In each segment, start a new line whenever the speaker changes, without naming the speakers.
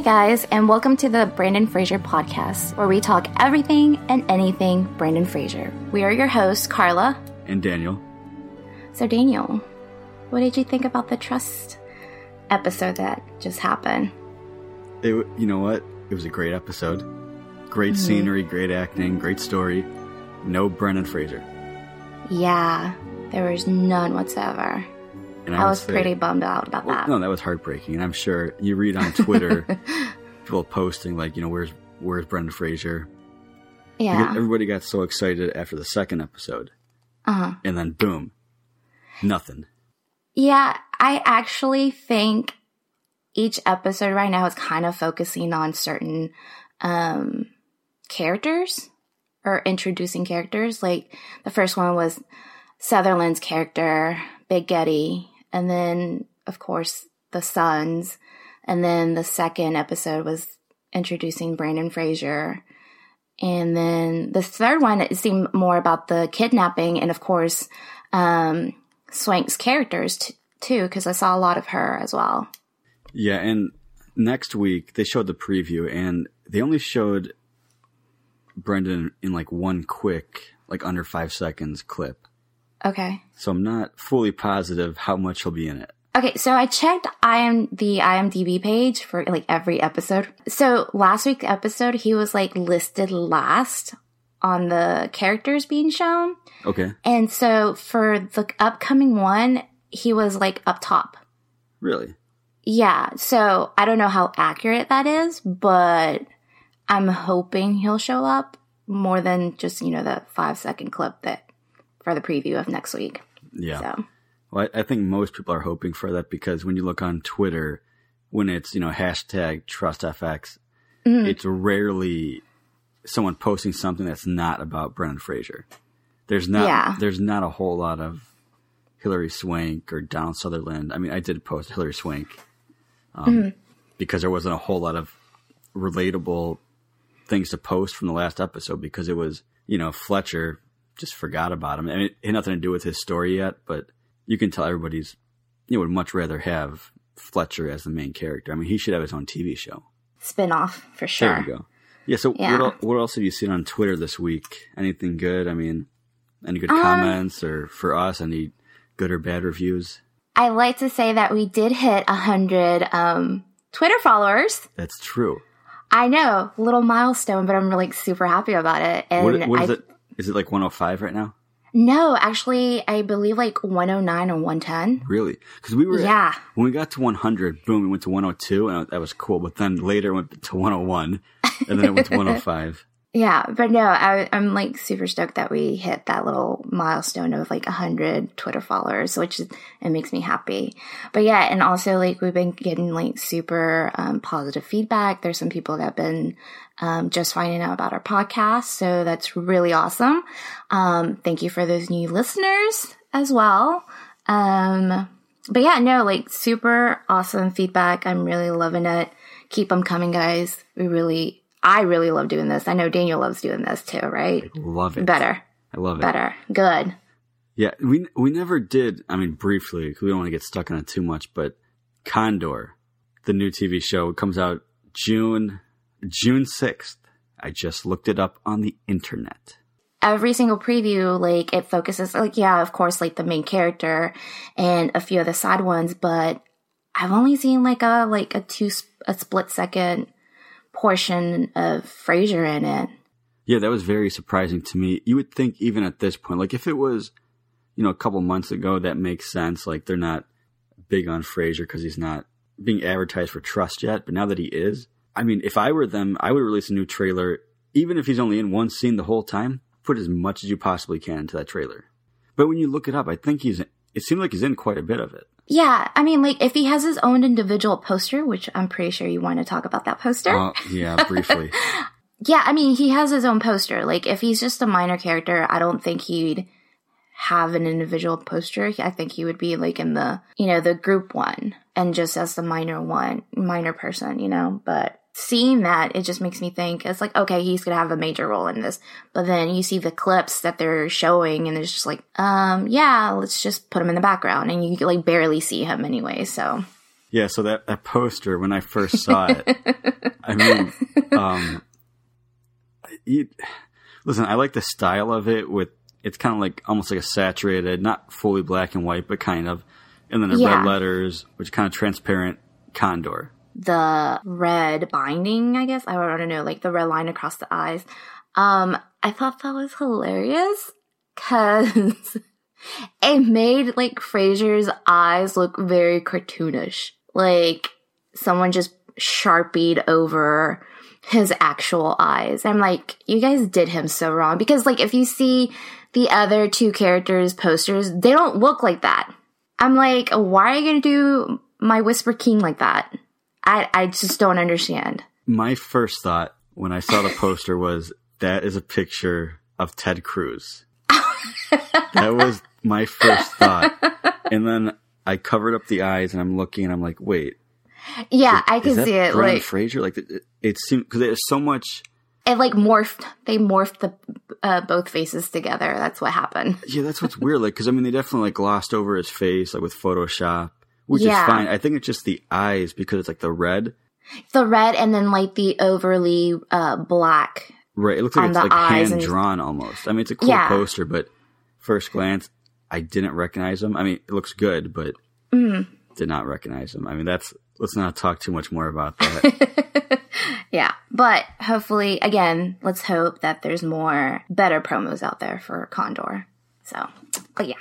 Hey guys, and welcome to the Brandon Fraser podcast, where we talk everything and anything Brandon Fraser. We are your hosts, Carla.
And Daniel.
So, Daniel, what did you think about the trust episode that just happened?
It, you know what? It was a great episode. Great mm-hmm. scenery, great acting, great story. No Brendan Fraser.
Yeah, there was none whatsoever. And I, I was say, pretty bummed out about well, that.
No, that was heartbreaking. And I'm sure you read on Twitter people posting like, you know, where's where's Brendan Fraser?
Yeah.
Because everybody got so excited after the second episode.
Uh-huh.
And then boom. Nothing.
Yeah, I actually think each episode right now is kind of focusing on certain um characters or introducing characters. Like the first one was Sutherland's character, Big Getty, and then of course the sons, and then the second episode was introducing Brandon Fraser. And then the third one it seemed more about the kidnapping and of course um, Swank's characters t- too because I saw a lot of her as well.
Yeah, and next week they showed the preview and they only showed Brendan in like one quick, like under five seconds clip.
Okay.
So I'm not fully positive how much he'll be in it.
Okay, so I checked IM the IMDb page for like every episode. So last week's episode, he was like listed last on the characters being shown.
Okay.
And so for the upcoming one, he was like up top.
Really?
Yeah. So I don't know how accurate that is, but I'm hoping he'll show up more than just, you know, the five second clip that for the preview of next week.
Yeah. So. Well, I, I think most people are hoping for that because when you look on Twitter, when it's, you know, hashtag TrustFX, mm. it's rarely someone posting something that's not about Brendan Fraser. There's not, yeah. there's not a whole lot of Hilary Swank or Donald Sutherland. I mean, I did post Hilary Swank um, mm. because there wasn't a whole lot of relatable things to post from the last episode because it was, you know, Fletcher just forgot about him. I mean, it had nothing to do with his story yet, but you can tell everybody's, you know, would much rather have Fletcher as the main character. I mean, he should have his own TV show.
Spin off for sure.
There you go. Yeah. So yeah. What, what else have you seen on Twitter this week? Anything good? I mean, any good um, comments or for us, any good or bad reviews?
I like to say that we did hit a hundred um, Twitter followers.
That's true.
I know, little milestone, but I'm really super happy about it. And
what, what is
I,
it? Is it like 105 right now?
No, actually, I believe like 109 or 110.
Really? Because we were
yeah.
At, when we got to 100, boom, we went to 102, and that was cool. But then later it went to 101, and then it went to 105.
Yeah, but no, I, am like super stoked that we hit that little milestone of like 100 Twitter followers, which it makes me happy. But yeah, and also like we've been getting like super um, positive feedback. There's some people that have been um, just finding out about our podcast, so that's really awesome. Um, thank you for those new listeners as well. Um, but yeah, no, like super awesome feedback. I'm really loving it. Keep them coming, guys. We really I really love doing this. I know Daniel loves doing this too, right? I
love it.
Better.
I love it.
Better. Good.
Yeah, we we never did. I mean, briefly, because we don't want to get stuck on it too much. But Condor, the new TV show, comes out June June sixth. I just looked it up on the internet.
Every single preview, like it focuses, like yeah, of course, like the main character and a few of the side ones, but I've only seen like a like a two a split second portion of Fraser in it.
Yeah, that was very surprising to me. You would think even at this point, like if it was, you know, a couple months ago, that makes sense. Like they're not big on Fraser because he's not being advertised for trust yet. But now that he is, I mean, if I were them, I would release a new trailer, even if he's only in one scene the whole time. Put as much as you possibly can into that trailer. But when you look it up, I think he's. It seemed like he's in quite a bit of it.
Yeah, I mean, like if he has his own individual poster, which I'm pretty sure you want to talk about that poster.
Uh, yeah, briefly.
yeah, I mean, he has his own poster. Like if he's just a minor character, I don't think he'd have an individual poster. I think he would be like in the, you know, the group one and just as the minor one, minor person, you know, but seeing that, it just makes me think it's like, okay, he's gonna have a major role in this. But then you see the clips that they're showing, and it's just like, um, yeah, let's just put him in the background, and you like barely see him anyway. So,
Yeah, so that, that poster, when I first saw it, I mean, um, you, listen, I like the style of it with, it's kind of like almost like a saturated, not fully black and white, but kind of. And then the
Yeah.
red letters, which kind of transparent condor.
The red binding, I guess. I don't know, like the red line across the eyes. Um, I thought that was hilarious because it made like Fraser's eyes look very cartoonish. Like someone just sharpied over his actual eyes. I'm like, you guys did him so wrong because like if you see the other two characters posters, they don't look like that. I'm like, why are you gonna do my Whisper King like that? I I just don't understand.
My first thought when I saw the poster was that is a picture of Ted Cruz. that was my first thought. And then I covered up the eyes and I'm looking and I'm like, wait,
Yeah, I can see it. Like
Fraser? Like it, it seemed because there's so much.
it like morphed. They morphed the uh, both faces together. That's what happened.
Yeah, that's what's weird. Like because I mean they definitely like glossed over his face like with Photoshop, which
Yeah.
is fine. I think it's just the eyes because it's like the red.
The red and then like the overly uh black.
Right, it looks like it's
the
like
eyes
hand drawn almost. I mean, it's a cool
Yeah.
poster, but first glance, I didn't recognize him. I mean, it looks good, but
Mm.
did not recognize him. I mean, that's let's not talk too much more about that.
Yeah, but hopefully, again, let's hope that there's more better promos out there for Condor. So, but yeah,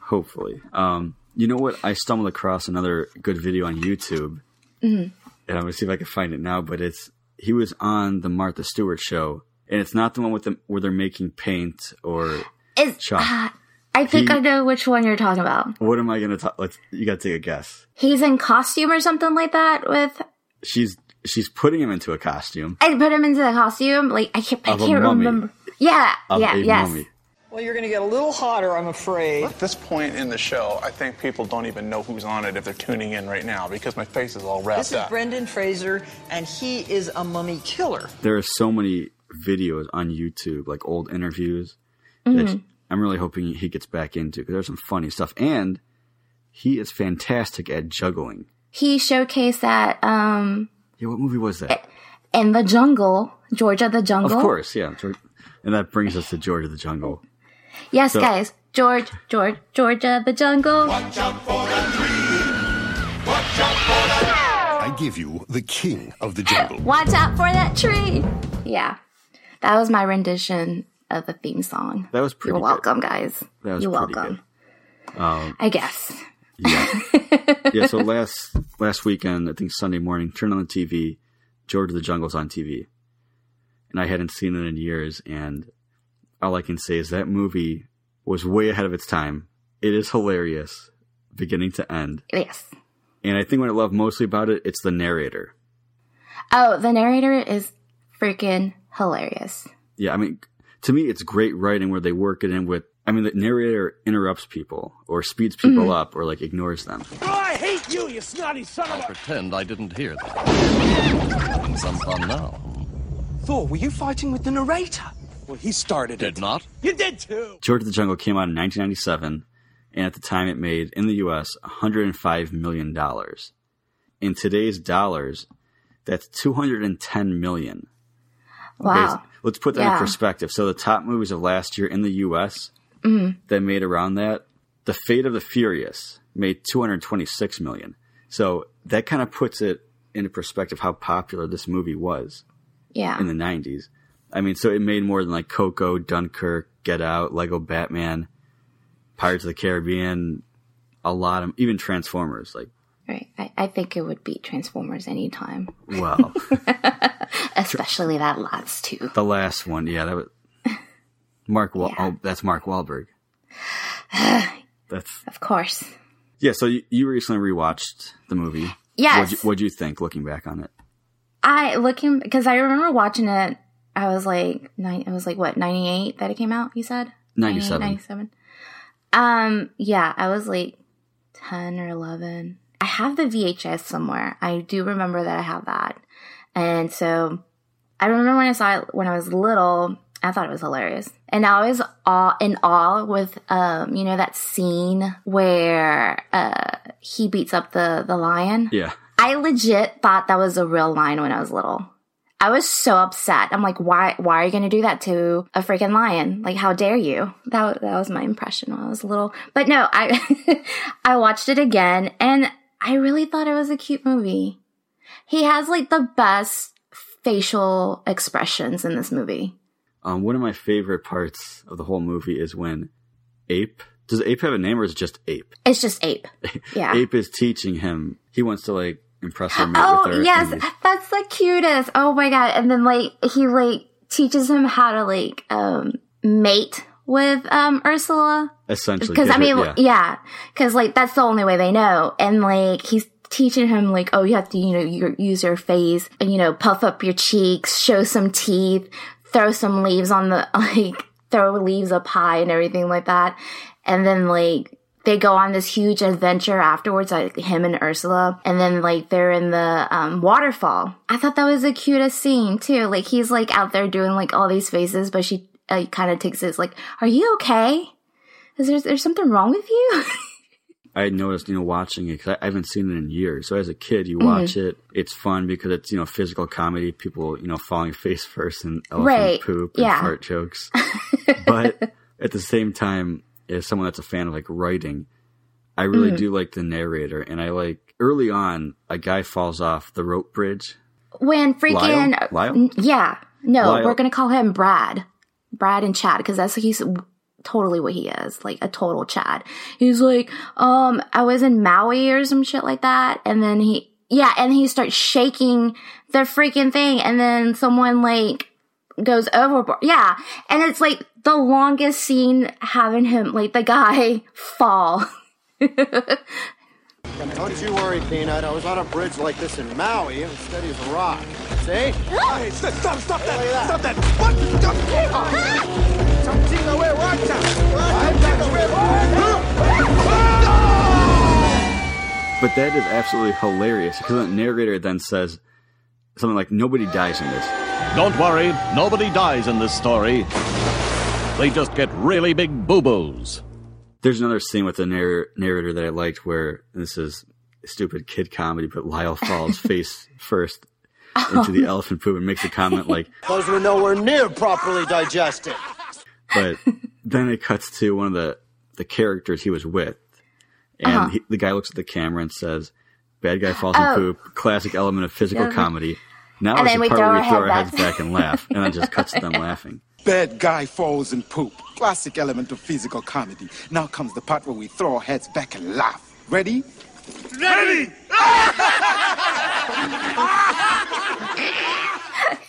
Hopefully, um, you know what? I stumbled across another good video on YouTube,
Mm-hmm.
and I'm gonna see if I can find it now. But it's he was on the Martha Stewart show, and it's not the one with them where they're making paint or
is
Chalk.
uh, I think
He-
I know which one you're talking about.
what am I gonna talk? Let's you gotta take a guess.
He's in costume or something like that. With
She's she's putting him into a costume
I put him into the costume. Like I can't, I can't remember. Yeah,
of
yeah, yes.
mummy.
Well, you're going to get a little hotter, I'm afraid.
At this point in the show, I think people don't even know who's on it if they're tuning in right now because my face is all wrapped up.
This is
up.
Brendan Fraser, and he is a mummy killer.
there are so many videos on YouTube, like old interviews,
Mm-hmm.
that I'm really hoping he gets back into because there's some funny stuff. And he is fantastic at juggling.
He showcased that um
Yeah, what movie was that?
in the jungle, George
of the
Jungle.
Of course, yeah. And that brings us to George of the Jungle.
Yes,
So-
guys. George, George, Georgia the jungle.
I give you the king of the jungle.
Watch out for that tree. Yeah, that was my rendition of the theme song.
That was pretty
You're
good.
welcome, guys.
That was
You're
pretty
welcome.
Um,
I guess.
Yeah. yeah, so last last weekend, I think Sunday morning, turned on the TV, George of the Jungle's on TV. And I hadn't seen it in years, and all I can say is that movie was way ahead of its time. It is hilarious, beginning to end.
Yes.
And I think what I love mostly about it, it's the narrator.
Oh, the narrator is freaking hilarious.
Yeah, I mean, to me, it's great writing where they work it in with. I mean, the narrator interrupts people or speeds people mm-hmm. up or like ignores them. Oh, I hate you, you snotty son of a.
Pretend I didn't hear that. Having some fun now.
Thor, were you fighting with the narrator?
Well, he started
Did
it.
not?
You did too.
George of the Jungle came out in 1997, and at the time it made in the U.S. 105 million dollars. In today's dollars, that's 210 million.
Wow.
Bas- Let's put that in perspective. So the top movies of last year in the U.S.
Mm-hmm.
that made around that, The Fate of the Furious made 226 million. So that kind of puts it into perspective how popular this movie was
Yeah.
in the 90s. I mean, so it made more than like Coco, Dunkirk, Get Out, Lego Batman, Pirates of the Caribbean, a lot of even Transformers. Like,
Right. I, I think it would beat Transformers anytime,
wow,
especially that last two.
the last one, yeah, that was Mark. Wal-
Yeah.
Oh, that's Mark Wahlberg. That's
Of course.
yeah. So you, you recently rewatched the movie.
Yes.
What'd you, what'd you think looking back on it?
I looking because I remember watching it. I was like nine. It was like what ninety eight that it came out. You said
97.
97. Um. Yeah, I was like ten or eleven. I have the VHS somewhere. I do remember that I have that, and so I remember when I saw it when I was little. I thought it was hilarious, and I was awe in awe with um. You know that scene where uh he beats up the the lion.
Yeah.
I legit thought that was a real lion when I was little. I was so upset. I'm like, why? Why are you going to do that to a freaking lion? Like, how dare you? That that was my impression when I was a little. But no, I I watched it again, and I really thought it was a cute movie. He has like the best facial expressions in this movie.
Um, one of my favorite parts of the whole movie is when Ape does Ape have a name or is it just Ape?
It's just ape. Yeah.
Ape is teaching him. He wants to like impress her, mate
Oh
with her.
yes,
and
that's the cutest. Oh my god! And then like he like teaches him how to like um mate with um Ursula
essentially.
because I mean
yeah.
yeah because like that's the only way they know and like he's teaching him like oh you have to you know you use your face and you know puff up your cheeks show some teeth throw some leaves on the like throw leaves up high and everything like that and then like they go on this huge adventure afterwards, like him and Ursula, and then like they're in the um, waterfall. I thought that was the cutest scene too. Like he's like out there doing like all these faces, but she uh, kind of takes this like, "Are you okay? Is there there's something wrong with you?"
I noticed, you know, watching it because I, haven't seen it in years. So as a kid,
Mm-hmm.
you watch it. It's fun because it's you know physical comedy. People you know falling face first and elephant
Right.
poop and
Yeah.
fart jokes. but at the same time, as someone that's a fan of like writing, I really
Mm-hmm.
do like the narrator, and I like early on a guy falls off the rope bridge.
when freaking
Lyle? Lyle?
Yeah, no,
Lyle.
we're gonna call him Brad, Brad and Chad because that's he's totally what he is, like a total Chad. He's like, um, I was in Maui or some shit like that, and then he, yeah, and he starts shaking the freaking thing, and then someone like goes overboard, yeah, and it's like the longest scene having him like the guy fall.
Don't you worry, Peanut. I was on a bridge like this in Maui. It was steady as a rock. See?
Hey, stop, stop, stop that!
Look that.
Stop that! What? Stop! Something
But that is absolutely hilarious because the narrator then says something like, "Nobody dies in this."
Don't worry, nobody dies in this story. They just get really big boo boos.
There's another scene with the narr- narrator that I liked where this is stupid kid comedy, but Lyle falls face first oh. into the elephant poop and makes a comment like,
Those were nowhere near properly digested.
but then it cuts to one of the, the characters he was with. And uh-huh. he, the guy looks at the camera and says, bad guy falls in
Oh.
poop, classic element of physical
Yeah.
comedy. Now
And
is
then
the
we
part
throw
where
our
we throw our heads
back.
back and laugh. And then it just cuts to them laughing.
Bad guy falls in poop. Classic element of physical comedy. Now comes the part where we throw our heads back and laugh. Ready?
Ready!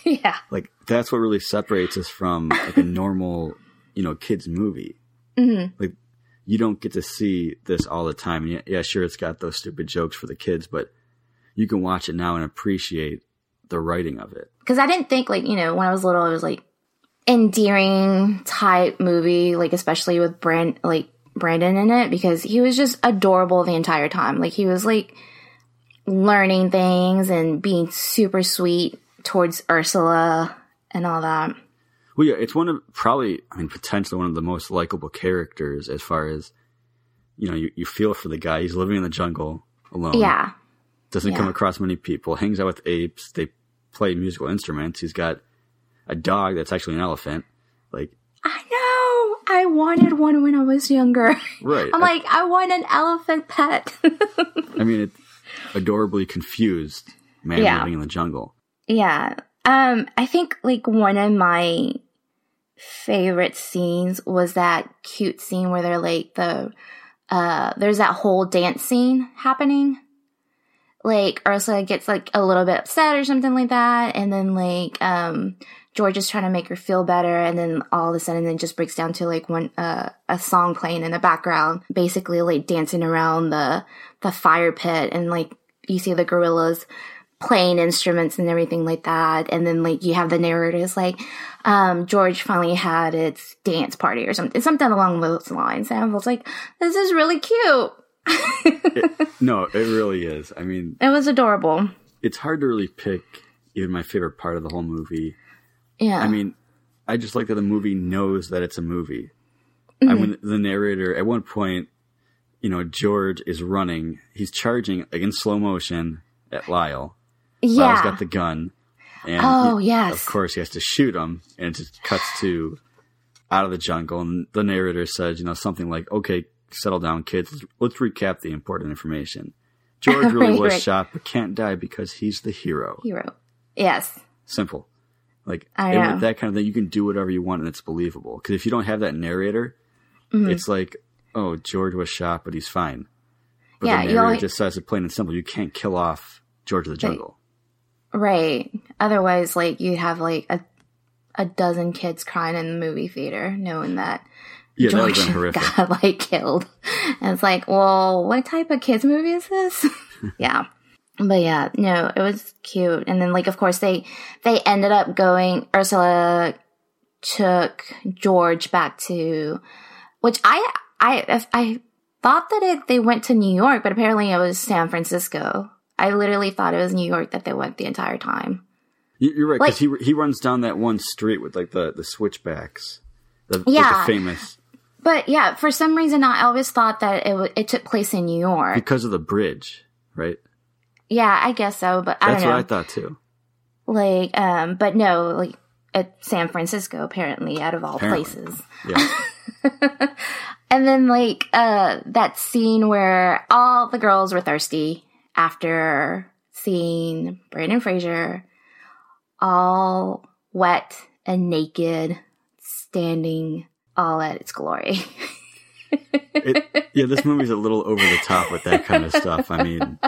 yeah.
like that's what really separates us from like a normal you know kids movie
Mm-hmm.
like you don't get to see this all the time and yeah, yeah sure it's got those stupid jokes for the kids but you can watch it now and appreciate the writing of it.
Because I didn't think like you know when I was little it was like endearing type movie like especially with Brand like Brandon in it because he was just adorable the entire time. Like he was like learning things and being super sweet towards Ursula and all that.
well yeah it's one of probably i mean potentially one of the most likable characters as far as you know you, you feel for the guy. He's living in the jungle alone.
Yeah.
doesn't come across many people hangs out with apes. They play musical instruments he's got a dog that's actually an elephant like
I know. I wanted one when I was younger.
Right.
I'm
I-
like, I want an elephant pet.
I mean, it's adorably confused man
Yeah.
living in the jungle.
Yeah. Um, I think like one of my favorite scenes was that cute scene where they're like the uh there's that whole dance scene happening. Like Ursula gets like a little bit upset or something like that, and then like um George is trying to make her feel better, and then all of a sudden then just breaks down to like one uh, a song playing in the background, basically like dancing around the the fire pit, and like you see the gorillas playing instruments and everything like that. And then like you have the narrators like, um, George finally had its dance party or something, something along those lines. And I was like, this is really cute.
No, it really is. I mean,
It was adorable.
it's hard to really pick even my favorite part of the whole movie.
Yeah.
I mean, I just like that the movie knows that it's a movie.
Mm-hmm.
I mean, the narrator at one point, you know, George is running. He's charging like in slow motion at Lyle. Lyle's
Yeah.
got the gun. And
Oh,
he-
yes.
Of course, he has to shoot him, and it just cuts to out of the jungle. And the narrator says, you know, something like, "Okay, settle down, kids. Let's, let's recap the important information. George really
Right,
was
right.
shot, but can't die because he's the hero.
Hero. Yes.
Simple. Like
I know.
with that kind of thing, you can do whatever you want, and it's believable. Because if you don't have that narrator,
Mm-hmm.
it's like, oh, George was shot, but he's fine. But
Yeah,
the narrator just says it plain and simple. You can't kill off George of the Jungle.
Right. Otherwise, like you'd have like a a dozen kids crying in the movie theater, knowing that
Yeah,
George
have been horrific.
got like killed. And it's like, well, what type of kids movie is this? yeah. But yeah, no, it was cute. And then like of course they they ended up going Ursula took George back to which I I I thought that it, they went to New York, but apparently it was San Francisco. I literally thought it was New York that they went the entire time.
You- You're right,
Like-
because he he runs down that one street with like the the switchbacks, the, like,
Yeah.
the famous
But yeah, for some reason I always thought that it w- it took place in New York.
because of the bridge, right?
Yeah, I guess so, but I
That's
don't know.
what I thought too.
Like, um, but no, like at San Francisco, apparently, out of all
Apparently.
places.
Yeah,
And then like uh that scene where all the girls were thirsty after seeing Brandon Fraser all wet and naked, standing all at its glory.
it, yeah. This movie's a little over the top with that kind of stuff. I mean,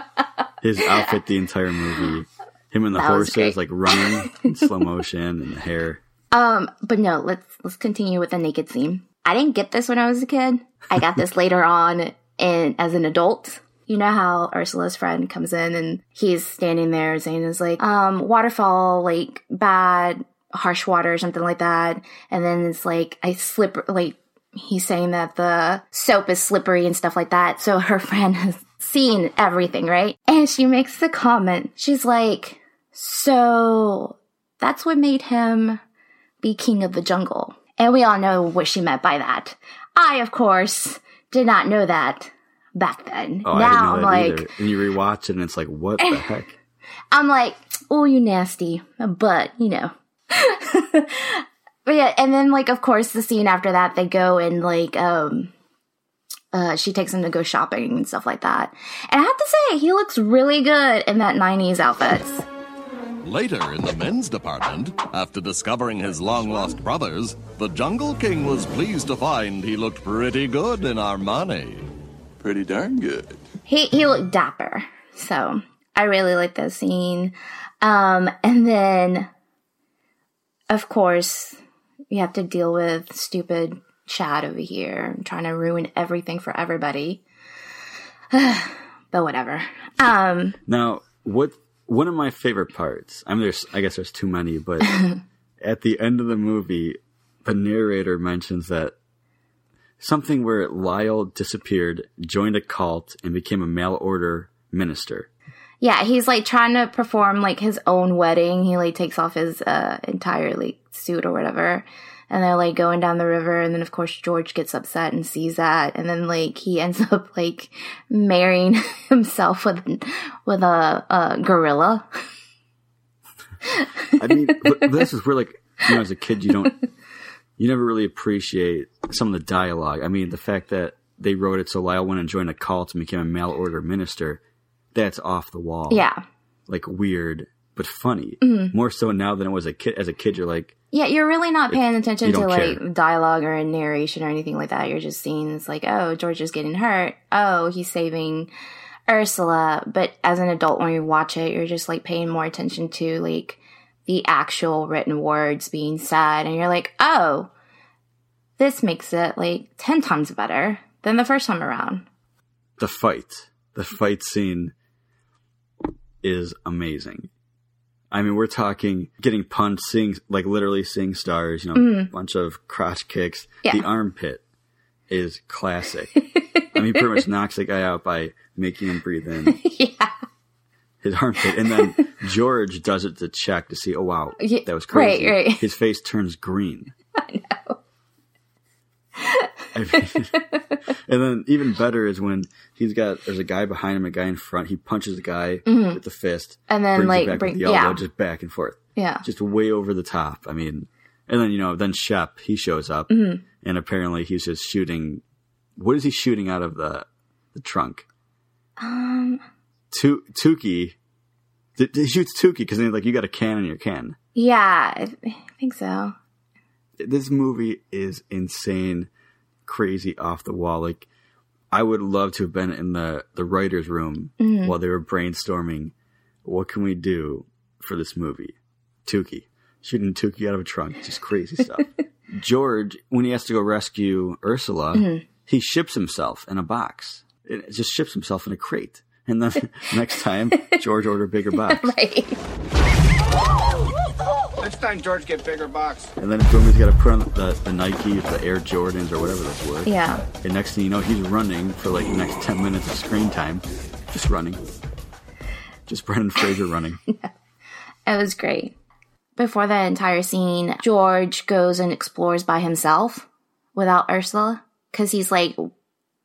his outfit, the entire movie, him and the
That
horses like running in slow motion, and the hair.
Um, but no, let's let's continue with the naked scene. I didn't get this when I was a kid. I got this later on and as an adult. You know how Ursula's friend comes in and he's standing there saying is like, um, waterfall, like bad, harsh water or something like that. And then it's like, I slip, like, he's saying that the soap is slippery and stuff like that. So her friend has seen everything, right? And she makes the comment. She's like, so that's what made him be king of the jungle. And we all know what she meant by that. I, of course, did not know that back then.
Oh,
now
I
I'm like,
either. And you rewatch it, and it's like, what the heck?
I'm like, oh, you nasty, but you know. but yeah, and then like, of course, the scene after that, they go and like, um, uh, she takes him to go shopping and stuff like that. And I have to say, he looks really good in that '90s outfit.
Later in the men's department, after discovering his long lost brothers, the Jungle King was pleased to find he looked pretty good in Armani.
Pretty darn good.
he he looked dapper. So I really like that scene. Um, and then, of course, you have to deal with stupid Chad over here trying to ruin everything for everybody. but whatever. Um,
Now, what one of my favorite parts? I mean, there's I guess there's too many, but at the end of the movie, the narrator mentions that something where Lyle disappeared, joined a cult, and became a mail order minister.
Yeah, he's like trying to perform like his own wedding. He like takes off his uh entire like suit or whatever. And they're like going down the river, and then of course George gets upset and sees that, and then like he ends up like marrying himself with with a, a gorilla.
I mean, this is where like you know, as a kid, you don't, you never really appreciate some of the dialogue. I mean, the fact that they wrote it so Lyle went and joined a cult and became a mail order minister, that's off the wall.
Yeah,
like weird but funny.
Mhm.
More so now than it was a kid. As a kid, you're like,
yeah, you're really not paying attention to like
care.
dialogue or a narration or anything like that. You're just seeing it's like, oh, George is getting hurt. Oh, he's saving Ursula. But as an adult, when you watch it, you're just like paying more attention to like the actual written words being said, and you're like, oh, this makes it like ten times better than the first time around.
the fight. The fight scene is amazing. I mean, we're talking getting punched, seeing like literally seeing stars. You know,
Mhm.
bunch of crotch kicks.
Yeah.
The armpit is classic. I mean, he pretty much knocks the guy out by making him breathe in.
yeah.
His armpit, and then George does it to check to see. Oh wow, that was crazy.
right, right.
His face turns green. I mean, and then even better is when he's got there's a guy behind him, a guy in front. He punches the guy
Mhm.
with the fist,
And then, like, bring-
the elbow,
yeah.
just back and forth.
Yeah.
just way over the top. I mean, and then you know, then Shep he shows up,
Mhm.
and apparently he's just shooting. What is he shooting out of the the trunk?
Um,
Tu- Tookie. th- He shoots Tookie because he's like you got a can in your can.
yeah, I think so.
this movie is insane, crazy, off the wall. Like, I would love to have been in the the writers' room
Mhm.
while they were brainstorming. What can we do for this movie? Tookie shooting Tookie out of a trunk, just crazy stuff. George, when he has to go rescue Ursula,
Mhm.
he ships himself in a box. It just ships himself in a crate. And then next time, George order a bigger box.
right.
Next time, George, get bigger box.
And then boom, he's got to put on the, the Nikes, the Air Jordans, or whatever those were.
Yeah.
And next thing you know, he's running for like the next 10 minutes of screen time. Just running. Just Brendan Fraser running.
It was great. Before that entire scene, George goes and explores by himself without Ursula because he's like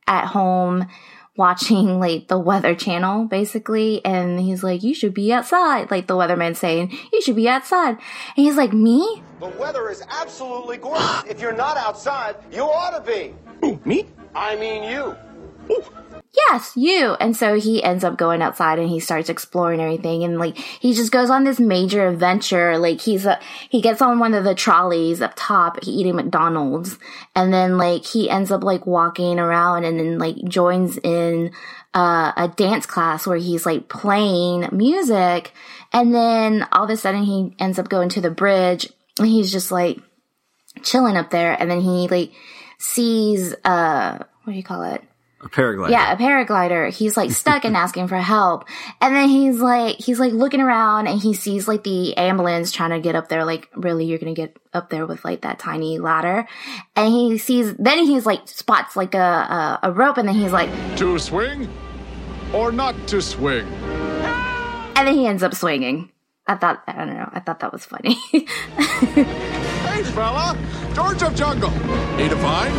at home watching like the weather channel basically and he's like you should be outside like the weatherman saying you should be outside and he's like me
The weather is absolutely gorgeous. if you're not outside, you ought to be. Who, me? I mean you.
Yes, you. And so he ends up going outside and he starts exploring everything. And like he just goes on this major adventure. Like he's a, he gets on one of the trolleys up top eating McDonald's. And then like he ends up like walking around and then like joins in uh, a dance class where he's like playing music. And then all of a sudden he ends up going to the bridge and he's just like chilling up there. And then he like sees uh what do you call it
A paraglider.
yeah, a paraglider. He's like stuck and asking for help. And then he's like, he's like looking around and he sees like the ambulance trying to get up there. Like, really, you're going to get up there with like that tiny ladder. And he sees, then he's like spots like a, a, a rope and then he's like,
To swing or not to swing?
and then he ends up swinging. I thought, I don't know. I thought that was funny.
Hey, fella! George of Jungle! Need a fine?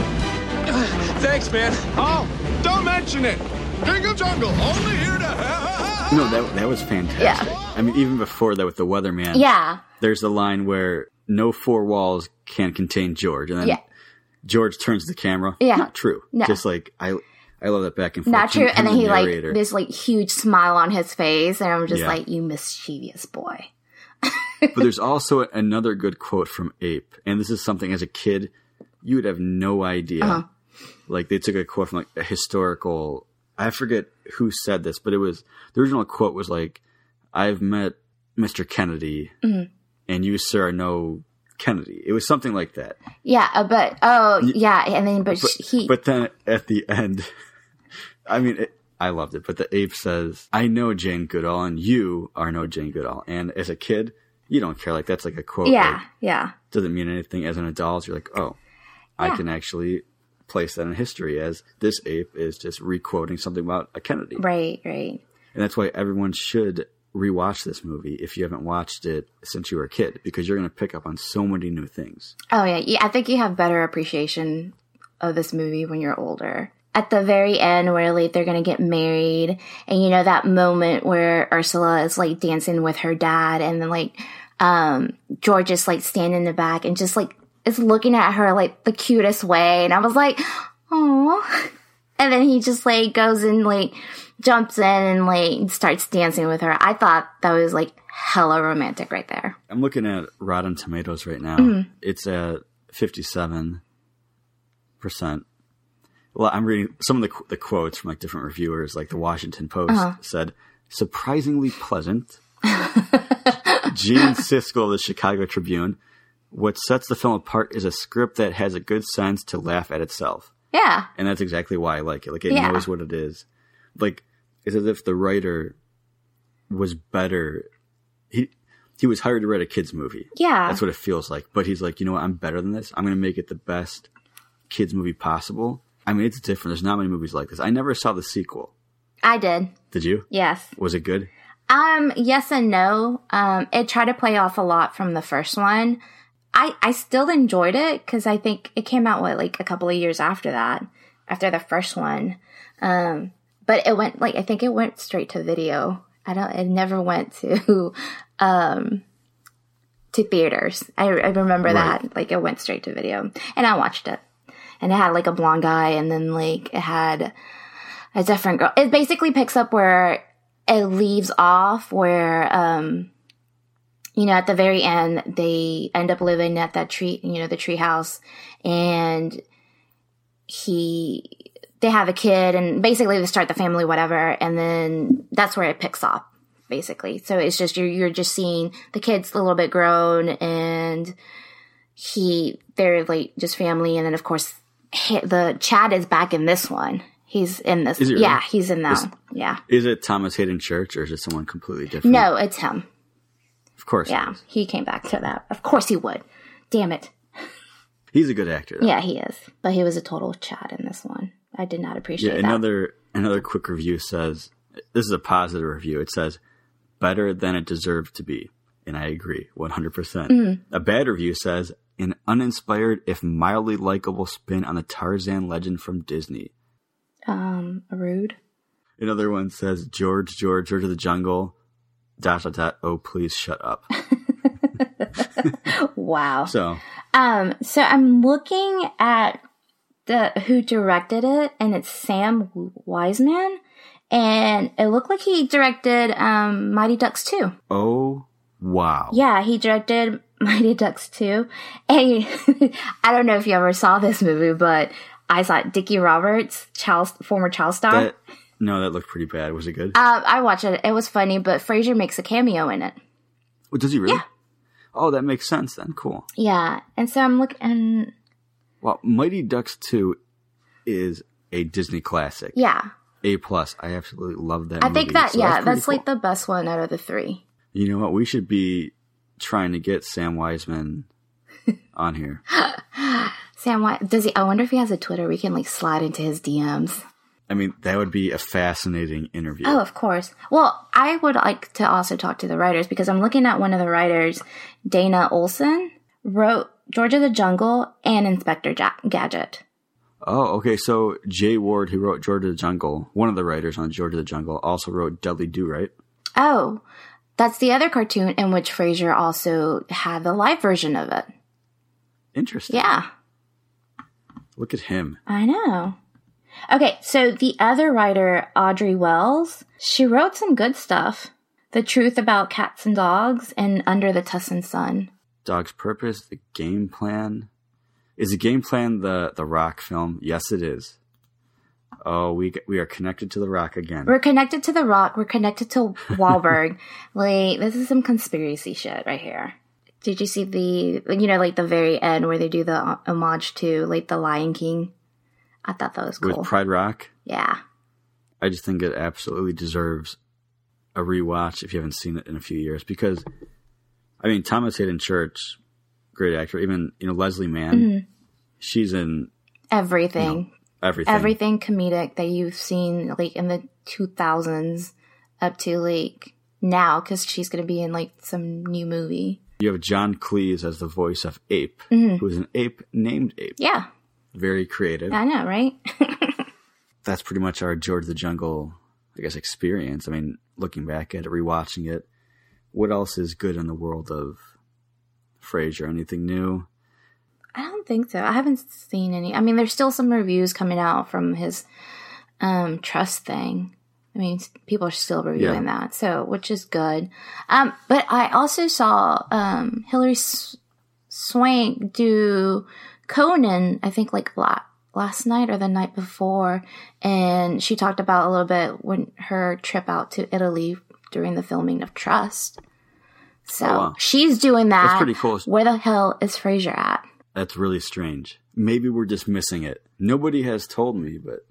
Thanks, man. Oh, don't mention it! King of Jungle, only here to help!
No, that, that was fantastic.
Yeah.
I mean, even before that with the weatherman.
yeah.
There's the line where no four walls can contain George. And then
Yeah.
George turns the camera.
Yeah.
Not true.
No.
Just like, I I love that back and forth.
Not true.
Him-
And
him
then he
the
like, this like huge smile on his face. And I'm just
Yeah.
like, you mischievous boy.
but there's also another good quote from Ape, and this is something as a kid you would have no idea.
Uh-huh.
Like they took a quote from like a historical. I forget who said this, but it was the original quote was like, "I've met Mr. Kennedy,
Mhm.
and you, sir, are no Kennedy." It was something like that.
Yeah, uh, but oh yeah, and then but,
But,
he
but then at the end, I mean, it, I loved it. But the ape says, "I know Jane Goodall, and you are no Jane Goodall." And as a kid, you don't care. Like that's like a quote.
yeah
like,
yeah
doesn't mean anything. As an adult, you're like, oh, I can actually place that in history as this ape is just requoting something about a Kennedy.
right right
And that's why everyone should rewatch this movie if you haven't watched it since you were a kid, because you're going to pick up on so many new things.
oh yeah yeah I think you have better appreciation of this movie when you're older. At the very end, where like they're gonna get married, and you know that moment where Ursula is like dancing with her dad, and then like um George is like standing in the back and just like is looking at her like the cutest way, and I was like, oh. And then he just like goes and like jumps in and like starts dancing with her. I thought that was like hella romantic right there.
I'm looking at Rotten Tomatoes right now.
Mhm.
It's at 57 percent. Well, I'm reading some of the qu- the quotes from like different reviewers. Like the Washington Post
Uh-huh.
said, "Surprisingly pleasant." Gene Siskel of the Chicago Tribune. What sets the film apart is a script that has a good sense to laugh at itself.
Yeah.
And that's exactly why I like it. Like it
Yeah.
knows what it is. Like it's as if the writer was better. He he was hired to write a kids movie.
Yeah.
That's what it feels like. But he's like, you know what? I'm better than this. I'm going to make it the best kids movie possible. I mean, it's different. There's not many movies like this. I never saw the sequel.
I did.
Did you?
Yes.
Was it good?
Um, yes and no. Um, it tried to play off a lot from the first one. I I still enjoyed it because I think it came out what like a couple of years after that, after the first one. Um, but it went like I think it went straight to video. I don't. It never went to um to theaters. I, I remember
Right.
that like it went straight to video, and I watched it. And it had like a blonde guy, and then like it had a different girl. It basically picks up where it leaves off, where um you know, at the very end, they end up living at that tree, you know, the tree house, and he, they have a kid, and basically they start the family, whatever, and then that's where it picks up, basically. So it's just you're you're just seeing the kid's a little bit grown, and he, they're like just family, and then of course he, the Chad is back in this one. He's in this,
Is he really?
yeah, he's in that.
Is-
yeah,
Is it Thomas Haden Church or is it someone completely different?
no, it's him.
Of course.
Yeah, he came back to that. Of course he would. Damn it.
He's a good actor. Though.
Yeah, he is. But he was a total Chad in this one. I did not appreciate
Yeah,
that.
another another quick review says this is a positive review. It says better than it deserved to be, and I agree, one hundred percent.
Mhm.
A bad review says an uninspired, if mildly likable, spin on the Tarzan legend from Disney.
Um, a rude.
Another one says George, George, George of the Jungle. Dot dot dot. Oh, please shut up.
Wow.
So
Um, so I'm looking at the who directed it, and it's Sam Weisman, and it looked like he directed um Mighty Ducks 2.
oh wow.
Yeah, he directed Mighty Ducks 2. And I don't know if you ever saw this movie, but I saw it. Dickie Roberts, child, former child star.
That no, that looked pretty bad. Was it good?
Um, I watched it. It was funny, but Fraser makes a cameo in it.
Oh, does he really? Oh, that makes sense then. Cool.
Yeah, and so I'm looking.
Well, Mighty Ducks 2 is a Disney classic.
Yeah,
A plus. I absolutely love that.
I think that
so
yeah,
pretty
that's
cool.
like the best one out of the three.
You know what? We should be trying to get Sam Weisman on here.
Sam, what does he? I wonder if he has a Twitter. We can like slide into his DMs.
I mean, that would be a fascinating interview.
Oh, of course. Well, I would like to also talk to the writers because I'm looking at one of the writers, Dana Olson, wrote George of the Jungle and Inspector ja- Gadget.
Oh, okay. So Jay Ward, who wrote George of the Jungle, one of the writers on George of the Jungle, also wrote Dudley Do Right.
Oh, that's the other cartoon in which Fraser also had the live version of it.
Interesting.
Yeah.
Look at him.
I know. Okay, so the other writer, Audrey Wells, she wrote some good stuff. The Truth About Cats and Dogs and Under the Tuscan Sun.
Dog's Purpose, the game plan. Is the game plan the the Rock film? Yes, it is. Oh, we we are connected to the Rock again.
We're connected to The Rock. We're connected to Wahlberg. like, this is some conspiracy shit right here. Did you see the, you know, like the very end where they do the uh, homage to, like, the Lion King? I thought that was cool.
With Pride Rock,
yeah.
I just think it absolutely deserves a rewatch if you haven't seen it in a few years. Because, I mean, Thomas Haden Church, great actor. Even you know Leslie Mann,
Mhm.
she's in
Everything.
everything.
everything comedic that you've seen like in the 2000s up to like now because she's gonna be in like some new movie
You have John Cleese as the voice of Ape,
Mhm.
who is an ape named Ape.
yeah
Very creative.
i know right
That's pretty much our George the Jungle, I guess, experience. I mean, looking back at it, rewatching it, what else is good in the world of Fraser? Anything new?
i don't think so i haven't seen any i mean there's still some reviews coming out from his um trust thing i mean people are still reviewing
Yeah.
that so which is good um but i also saw um hilary S- swank do conan i think like la- last night or the night before and she talked about a little bit when her trip out to italy during the filming of trust so
Oh, wow.
she's doing that
That's pretty cool.
where the hell is fraser at
That's really strange. Maybe we're just missing it. Nobody has told me, but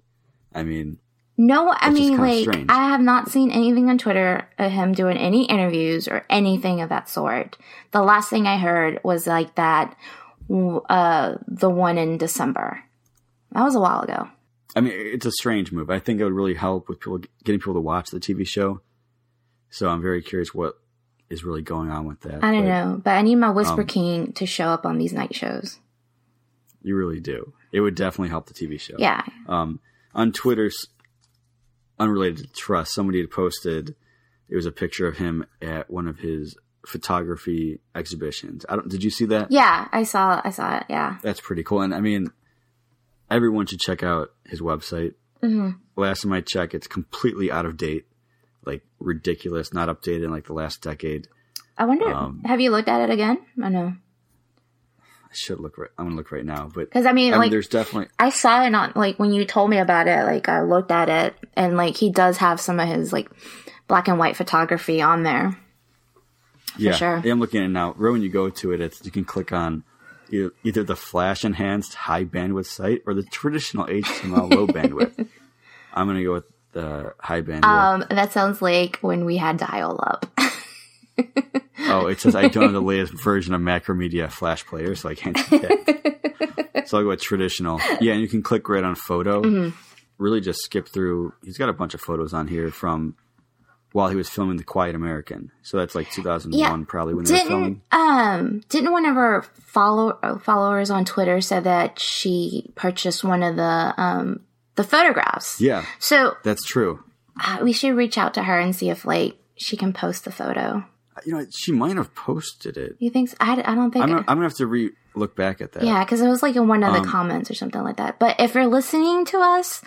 I mean,
No, I mean, like,
strange.
I have not seen anything on Twitter of him doing any interviews or anything of that sort. The last thing I heard was like that, uh, the one in December. That was a while ago.
I mean, it's a strange move. I think it would really help with people getting people to watch the TV show. So I'm very curious what is really going on with that.
I don't
but
know, but I need my Whisper
um,
King to show up on these night shows.
You really do. It would definitely help the TV show.
Yeah.
Um, on Twitter's unrelated to trust, somebody had posted it was a picture of him at one of his photography exhibitions. I don't. Did you see that?
Yeah, I saw. I saw it. Yeah.
That's pretty cool. And I mean, everyone should check out his website.
hmm
Last time I checked, it's completely out of date, like ridiculous, not updated in like the last decade.
I wonder.
Um,
have you looked at it again? I know.
I should look right. I'm gonna look right now, but
because I mean, like-
there's definitely
I saw it on like when you told me about it. Like I looked at it, and like he does have some of his like black and white photography on there.
Yeah.
sure.
I'm looking at it now. Right when you go to it, it's you can click on either, the flash enhanced high bandwidth site or the traditional HTML low bandwidth. I'm gonna go with the high bandwidth.
Um, that sounds like when we had dial up.
Oh, it says I don't have the latest version of Macromedia Flash Player, so I can't do that. so I'll go with traditional. Yeah, and you can click right on photo.
Mhm.
Really just skip through. He's got a bunch of photos on here from while he was filming The Quiet American. So that's like 2001
Yeah.
probably when they were filming.
Didn't um didn't one of our follow uh, followers on Twitter said that she purchased one of the um the photographs.
Yeah,
So
that's true.
uh, we should reach out to her and see if like she can post the photo.
You know, she might have posted it.
You think? So? I, I don't think.
I'm gonna, I'm gonna have to re look back at that.
yeah, because it was like in one of the
Um,
comments or something like that. But if you're listening to us,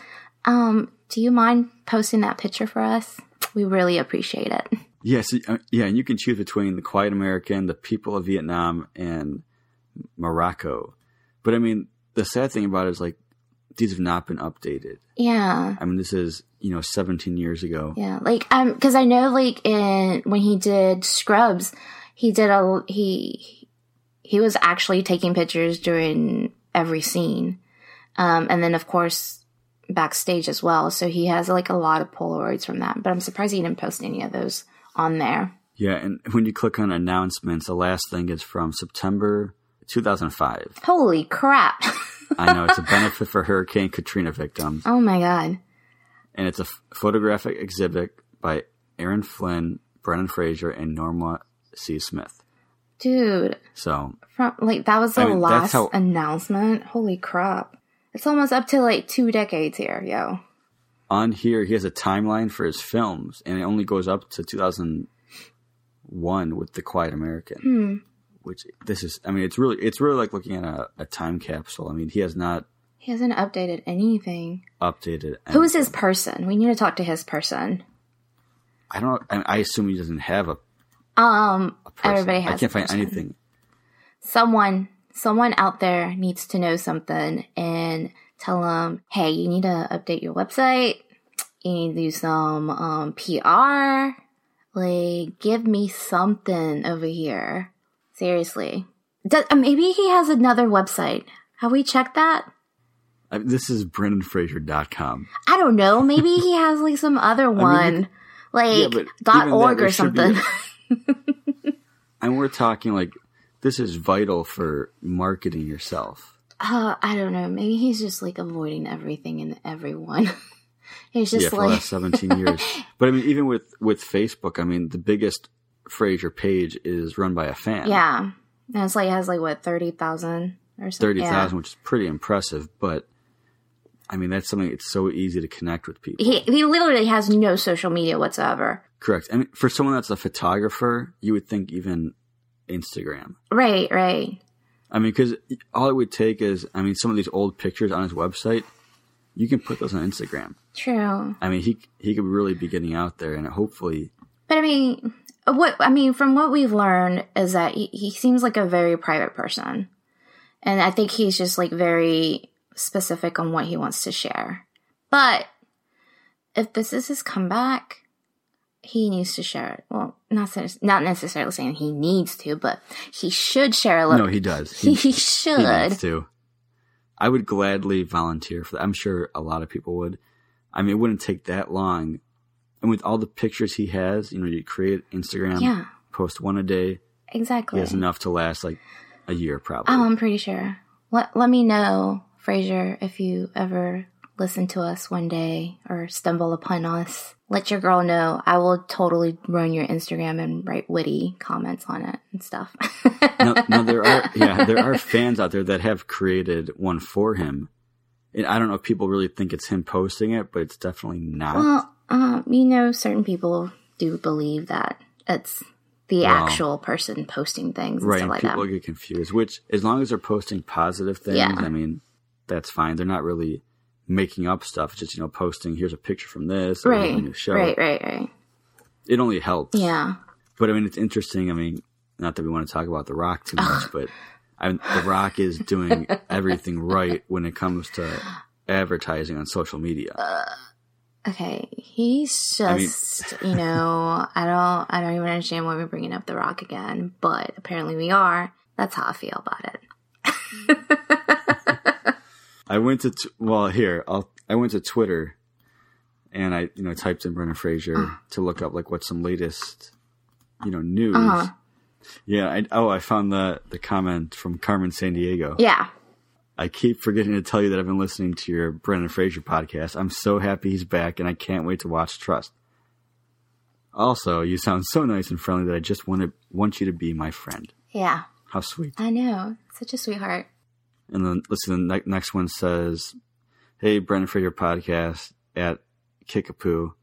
um, do you mind posting that picture for us? We really appreciate it.
Yes, uh, yeah, and you can choose between the Quiet American, the People of Vietnam, and Morocco. But I mean, the sad thing about it is like these have not been updated.
Yeah.
I mean, this is you know 17 years ago.
Yeah, like um, because I know like in when he did Scrubs, he did a he he was actually taking pictures during every scene, um, and then of course backstage as well. So he has like a lot of Polaroids from that. But I'm surprised he didn't post any of those on there.
Yeah, and when you click on announcements, the last thing is from September 2005.
Holy crap!
I know it's a benefit for Hurricane Katrina victims,
oh my god.
and it's a f- photographic exhibit by Aaron Flynn, Brendan Fraser, and Norma C. Smith.
Dude,
So
from like that was the
I mean,
last
how-
announcement. Holy crap! It's almost up to like two decades here, yo.
on here he has a timeline for his films and it only goes up to 2001 with the quiet american
Hmm.
which this is i mean it's really it's really like looking at a, a time capsule i mean he has not
He hasn't updated anything.
updated
Who's his person? We need to talk to his person.
i don't I, I assume he doesn't have a
Um,
person.
everybody has.
i can't
a
find anything
Someone, someone out there needs to know something and tell them, hey, you need to update your website. You need to do some um, PR. Like, give me something over here. Seriously. Does, uh, maybe he has another website. Have we checked that?
I, this is brendanfraser.com
I don't know. Maybe he has like some other one, like
Yeah,
dot
even that,
org or
should be
something.
and we're talking like this is vital for marketing yourself
Uh, I don't know. Maybe he's just like avoiding everything and everyone. he's just
yeah, for the
like
last 17 years. But I mean, even with, with Facebook, I mean, the biggest Fraser page is run by a fan.
yeah. And it's like it has like what thirty thousand or something.
30,000, which is pretty impressive. But I mean, that's something it's so easy to connect with people.
He he literally has no social media whatsoever.
Correct. I mean, for someone that's a photographer, you would think even Instagram.
Right, right.
I mean, because all it would take is, I mean, some of these old pictures on his website, you can put those on Instagram.
True.
I mean, he he could really be getting out there, and hopefully,
But I mean, what I mean from what we've learned is that he, he seems like a very private person, and I think he's just like very specific on what he wants to share. But if this is his comeback, he needs to share it. Well, not not necessarily saying he needs to, but he should share a little.
no, he does.
He, should.
He needs to. I would gladly volunteer for that. I'm sure a lot of people would. I mean, it wouldn't take that long. And with all the pictures he has, you know, you create Instagram,
Yeah.
post one a day.
Exactly.
He has enough to last like a year, probably.
Oh, I'm pretty sure. Let let me know, Fraser, if you ever listen to us one day or stumble upon us let your girl know. I will totally run your Instagram and write witty comments on it and stuff.
no, no, there are yeah, there are fans out there that have created one for him. And I don't know if people really think it's him posting it, but it's definitely not.
well, um, you know, certain people do believe that it's the
Well,
actual person posting things and
right,
like
people
that.
get confused. Which, as long as they're posting positive things,
Yeah.
I mean, that's fine. They're not really making up stuff. It's just you know posting. Here's a picture from this. Or
Right,
new show.
right, right, right.
It only helps.
Yeah.
But I mean, it's interesting. I mean, not that we want to talk about The Rock too much, but I mean, The Rock is doing everything right when it comes to advertising on social media.
Uh, okay, he's
I mean-
just, you know, I don't, I don't even understand why we're bringing up The Rock again, but apparently we are. That's how I feel about it.
I went to t- well here. I'll, I went to Twitter, and I you know typed in Brendan Fraser to look up like what's some latest you know news.
Uh-huh.
Yeah. I, oh, I found the the comment from Carmen Sandiego.
Yeah.
I keep forgetting to tell you that I've been listening to your Brendan Fraser podcast. I'm so happy he's back, and I can't wait to watch Trust. Also, you sound so nice and friendly that I just want to want you to be my friend.
Yeah.
How sweet.
I know. Such a sweetheart.
And then listen, the ne- next one says, "Hey, Brendan for your podcast at Kickapoo.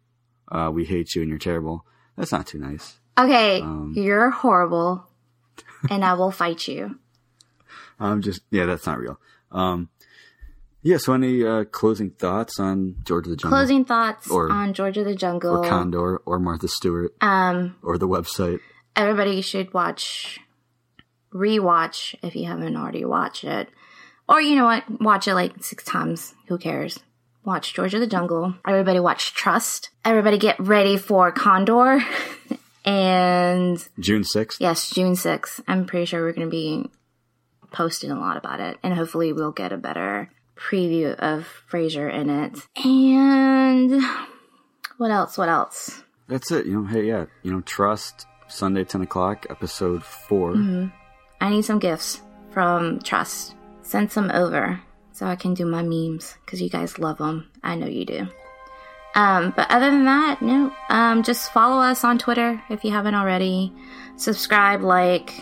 Uh, we hate you and you're terrible." That's not too nice.
Okay,
Um,
you're horrible, and I will fight you.
I'm just yeah, that's not real. Um, yeah. So, any uh, closing thoughts on George of the Jungle,
Closing thoughts
Or-
on George of the Jungle.
or Condor, or Martha Stewart,
Um,
or the website?
everybody should watch, rewatch if you haven't already watched it, or you know what, watch it like six times. Who cares? Watch George of the Jungle. Everybody watch Trust. Everybody get ready for Condor. and
June sixth.
yes, June 6th. I'm pretty sure we're going to be posting a lot about it. And hopefully we'll get a better preview of Fraser in it. And what else? What else?
That's it. You know, hey, yeah, you know, Trust Sunday ten o'clock, episode 4
Mhm. I need some gifts from Trust. Send some over so I can do my memes because you guys love them. I know you do. Um, but other than that, no. Um, just follow us on Twitter if you haven't already. Subscribe, like,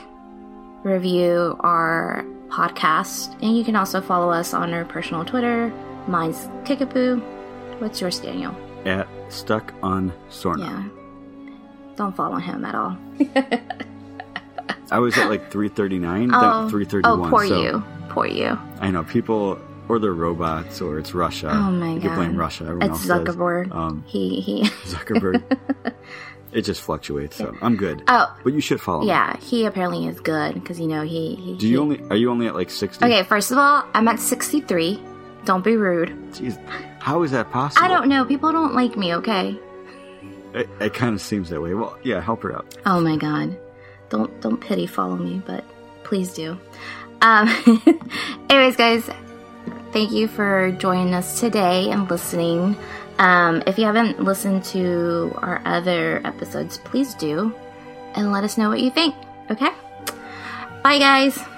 review our podcast, and you can also follow us on our personal Twitter. Mine's Kickapoo. What's yours, Daniel?
at Stuck on Sorna.
Yeah. Don't follow him at all.
I was at like three thirty nine,
Oh,
three thirty one.
oh, poor
so
you, poor you.
I know people, or they're robots, or it's Russia.
Oh my
you
god!
can blame Russia. Everyone
it's
else.
Zuckerberg.
Um,
he he.
Zuckerberg. it just fluctuates, so I'm good.
Oh.
but you should follow me.
Yeah, he apparently is good because you know he. he
Do you only? Are you only at like sixty?
Okay, first of all, I'm at 63. Don't be rude.
Jeez, how is that possible?
I don't know. People don't like me. Okay.
It, it kind of seems that way. Well, yeah, help her out.
Oh my god. Don't don't pity follow me, but please do. Um anyways guys, thank you for joining us today and listening. Um if you haven't listened to our other episodes, please do and let us know what you think. Okay? Bye guys.